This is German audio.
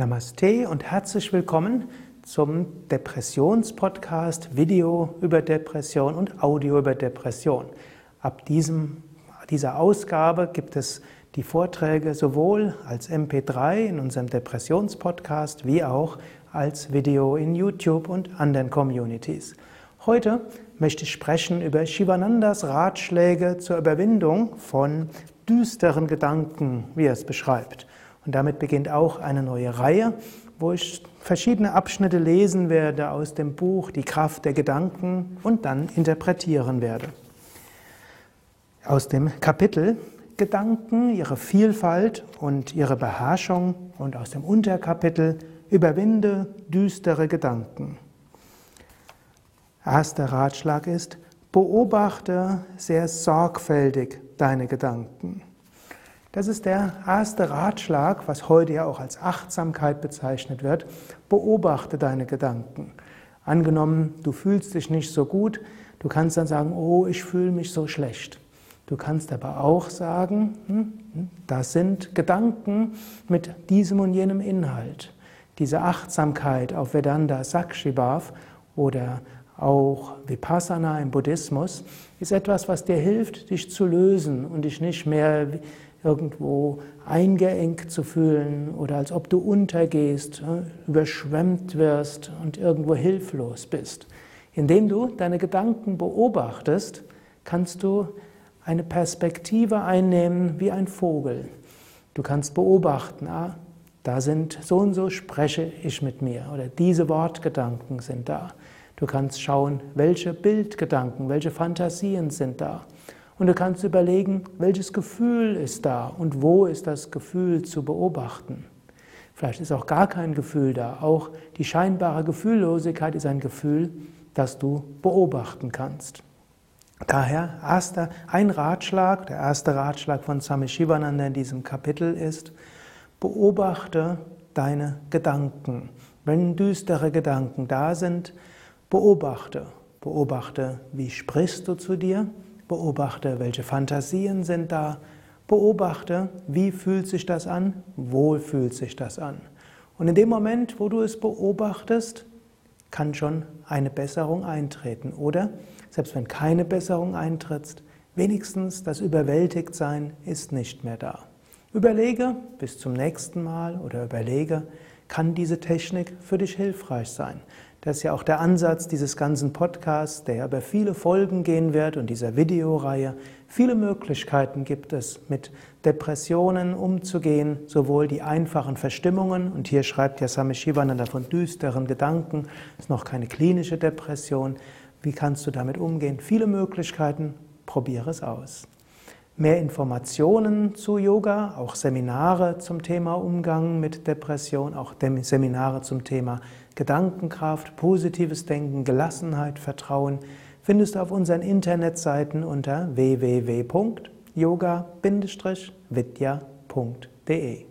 Namaste und herzlich willkommen zum Depressionspodcast Video über Depression und Audio über Depression. Ab diesem, dieser Ausgabe gibt es die Vorträge sowohl als MP3 in unserem Depressionspodcast wie auch als Video in YouTube und anderen Communities. Heute möchte ich sprechen über Shivanandas Ratschläge zur Überwindung von düsteren Gedanken, wie er es beschreibt. Und damit beginnt auch eine neue Reihe, wo ich verschiedene Abschnitte lesen werde aus dem Buch Die Kraft der Gedanken und dann interpretieren werde. Aus dem Kapitel Gedanken, ihre Vielfalt und ihre Beherrschung und aus dem Unterkapitel Überwinde düstere Gedanken. Erster Ratschlag ist, beobachte sehr sorgfältig deine Gedanken. Das ist der erste Ratschlag, was heute ja auch als Achtsamkeit bezeichnet wird. Beobachte deine Gedanken. Angenommen, du fühlst dich nicht so gut, du kannst dann sagen, oh, ich fühle mich so schlecht. Du kannst aber auch sagen, hm, hm, das sind Gedanken mit diesem und jenem Inhalt. Diese Achtsamkeit auf Vedanta Sakshibhav oder auch Vipassana im Buddhismus ist etwas, was dir hilft, dich zu lösen und dich nicht mehr irgendwo eingeengt zu fühlen oder als ob du untergehst, überschwemmt wirst und irgendwo hilflos bist. Indem du deine Gedanken beobachtest, kannst du eine Perspektive einnehmen wie ein Vogel. Du kannst beobachten, ah, da sind so und so spreche ich mit mir oder diese Wortgedanken sind da. Du kannst schauen, welche Bildgedanken, welche Fantasien sind da. Und du kannst überlegen, welches Gefühl ist da und wo ist das Gefühl zu beobachten. Vielleicht ist auch gar kein Gefühl da. Auch die scheinbare Gefühllosigkeit ist ein Gefühl, das du beobachten kannst. Daher erster, ein Ratschlag, der erste Ratschlag von Swami Shivananda in diesem Kapitel ist, beobachte deine Gedanken. Wenn düstere Gedanken da sind, beobachte. Beobachte, wie sprichst du zu dir? Beobachte, welche Fantasien sind da. Beobachte, wie fühlt sich das an, wo fühlt sich das an. Und in dem Moment, wo du es beobachtest, kann schon eine Besserung eintreten. Oder, selbst wenn keine Besserung eintritt, wenigstens das Überwältigtsein ist nicht mehr da. Überlege bis zum nächsten Mal oder überlege, kann diese Technik für dich hilfreich sein? Das ist ja auch der Ansatz dieses ganzen Podcasts, der über viele Folgen gehen wird und dieser Videoreihe. Viele Möglichkeiten gibt es, mit Depressionen umzugehen, sowohl die einfachen Verstimmungen, und hier schreibt ja Same Shivananda von düsteren Gedanken, ist noch keine klinische Depression. Wie kannst du damit umgehen? Viele Möglichkeiten, probiere es aus. Mehr Informationen zu Yoga, auch Seminare zum Thema Umgang mit Depression, auch Seminare zum Thema Gedankenkraft, positives Denken, Gelassenheit, Vertrauen findest du auf unseren Internetseiten unter www.yoga-vidya.de.